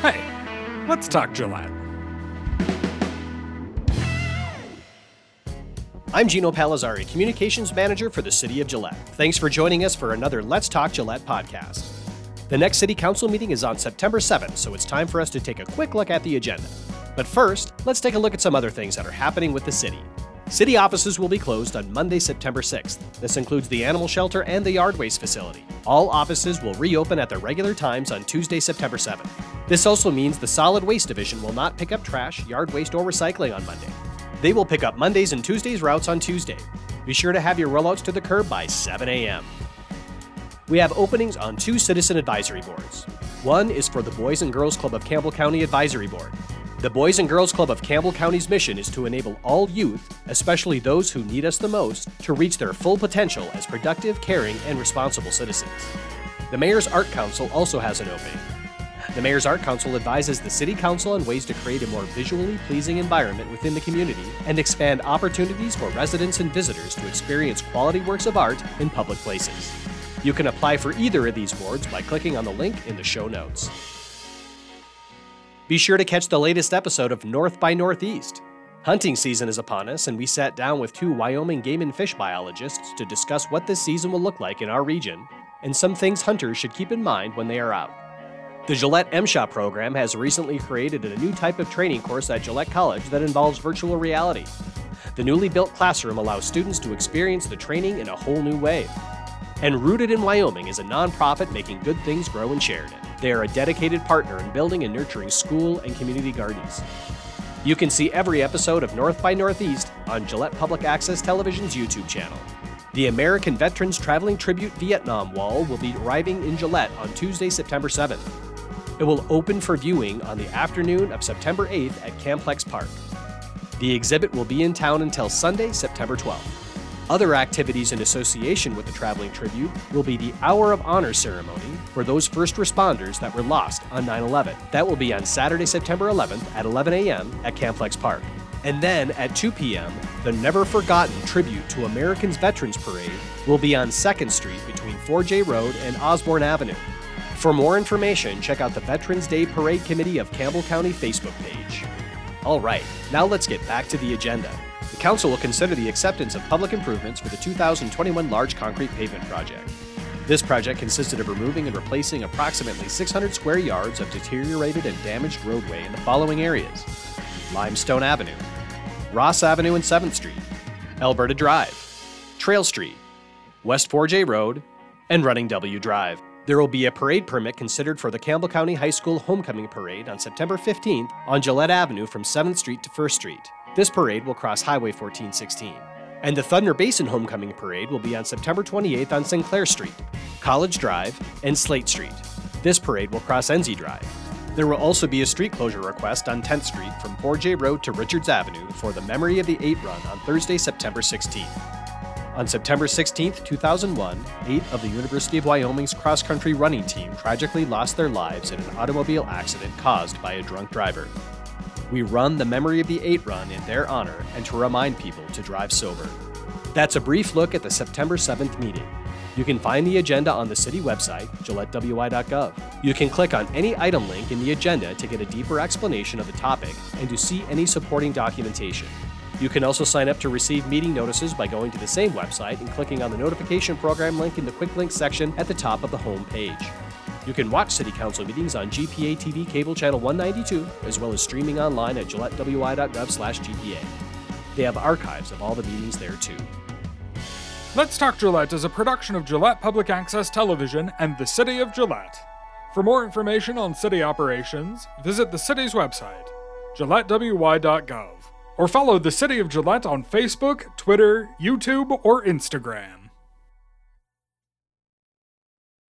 Hey, let's talk Gillette. I'm Geno Palazzari, Communications Manager for the City of Gillette. Thanks for joining us for another Let's Talk Gillette podcast. The next City Council meeting is on September 7th, so it's time for us to take a quick look at the agenda. But first, let's take a look at some other things that are happening with the city. City offices will be closed on Monday, September 6th. This includes the animal shelter and the yard waste facility. All offices will reopen at their regular times on Tuesday, September 7th. This also means the solid waste division will not pick up trash, yard waste, or recycling on Monday. They will pick up Mondays and Tuesdays routes on Tuesday. Be sure to have your rollouts to the curb by 7 a.m. We have openings on two citizen advisory boards. One is for the Boys and Girls Club of Campbell County Advisory Board. The Boys and Girls Club of Campbell County's mission is to enable all youth, especially those who need us the most, to reach their full potential as productive, caring, and responsible citizens. The Mayor's Art Council also has an opening. The Mayor's Art Council advises the City Council on ways to create a more visually pleasing environment within the community and expand opportunities for residents and visitors to experience quality works of art in public places. You can apply for either of these boards by clicking on the link in the show notes. Be sure to catch the latest episode of North by Northeast. Hunting season is upon us, and we sat down with two Wyoming game and fish biologists to discuss what this season will look like in our region and some things hunters should keep in mind when they are out. The Gillette MSHA program has recently created a new type of training course at Gillette College that involves virtual reality. The newly built classroom allows students to experience the training in a whole new way. And Rooted in Wyoming is a nonprofit making good things grow in Sheridan. They are a dedicated partner in building and nurturing school and community gardens. You can see every episode of North by Northeast on Gillette Public Access Television's YouTube channel. The American Veterans Traveling Tribute Vietnam Wall will be arriving in Gillette on Tuesday, September 7th. It will open for viewing on the afternoon of September 8th at Camplex Park. The exhibit will be in town until Sunday, September 12th. Other activities in association with the Traveling Tribute will be the Hour of Honor ceremony for those first responders that were lost on 9 11. That will be on Saturday, September 11th at 11 a.m. at Camplex Park. And then at 2 p.m., the Never Forgotten Tribute to Americans Veterans Parade will be on 2nd Street between 4J Road and Osborne Avenue. For more information, check out the Veterans Day Parade Committee of Campbell County Facebook page. All right, now let's get back to the agenda. The Council will consider the acceptance of public improvements for the 2021 large concrete pavement project. This project consisted of removing and replacing approximately 600 square yards of deteriorated and damaged roadway in the following areas Limestone Avenue, Ross Avenue and 7th Street, Alberta Drive, Trail Street, West 4J Road, and Running W Drive. There will be a parade permit considered for the Campbell County High School Homecoming Parade on September 15th on Gillette Avenue from 7th Street to 1st Street. This parade will cross Highway 1416. And the Thunder Basin Homecoming Parade will be on September 28th on Sinclair Street, College Drive, and Slate Street. This parade will cross Enzi Drive. There will also be a street closure request on 10th Street from 4J Road to Richards Avenue for the Memory of the 8 run on Thursday, September 16th. On September 16, 2001, eight of the University of Wyoming's cross country running team tragically lost their lives in an automobile accident caused by a drunk driver. We run the Memory of the Eight run in their honor and to remind people to drive sober. That's a brief look at the September 7th meeting. You can find the agenda on the city website, gillettewy.gov. You can click on any item link in the agenda to get a deeper explanation of the topic and to see any supporting documentation. You can also sign up to receive meeting notices by going to the same website and clicking on the notification program link in the quick links section at the top of the home page. You can watch City Council meetings on GPA TV cable channel 192, as well as streaming online at gillettewy.gov/gpa. They have archives of all the meetings there too. Let's Talk Gillette is a production of Gillette Public Access Television and the City of Gillette. For more information on city operations, visit the city's website, gillettewy.gov or follow the City of Gillette on Facebook, Twitter, YouTube, or Instagram.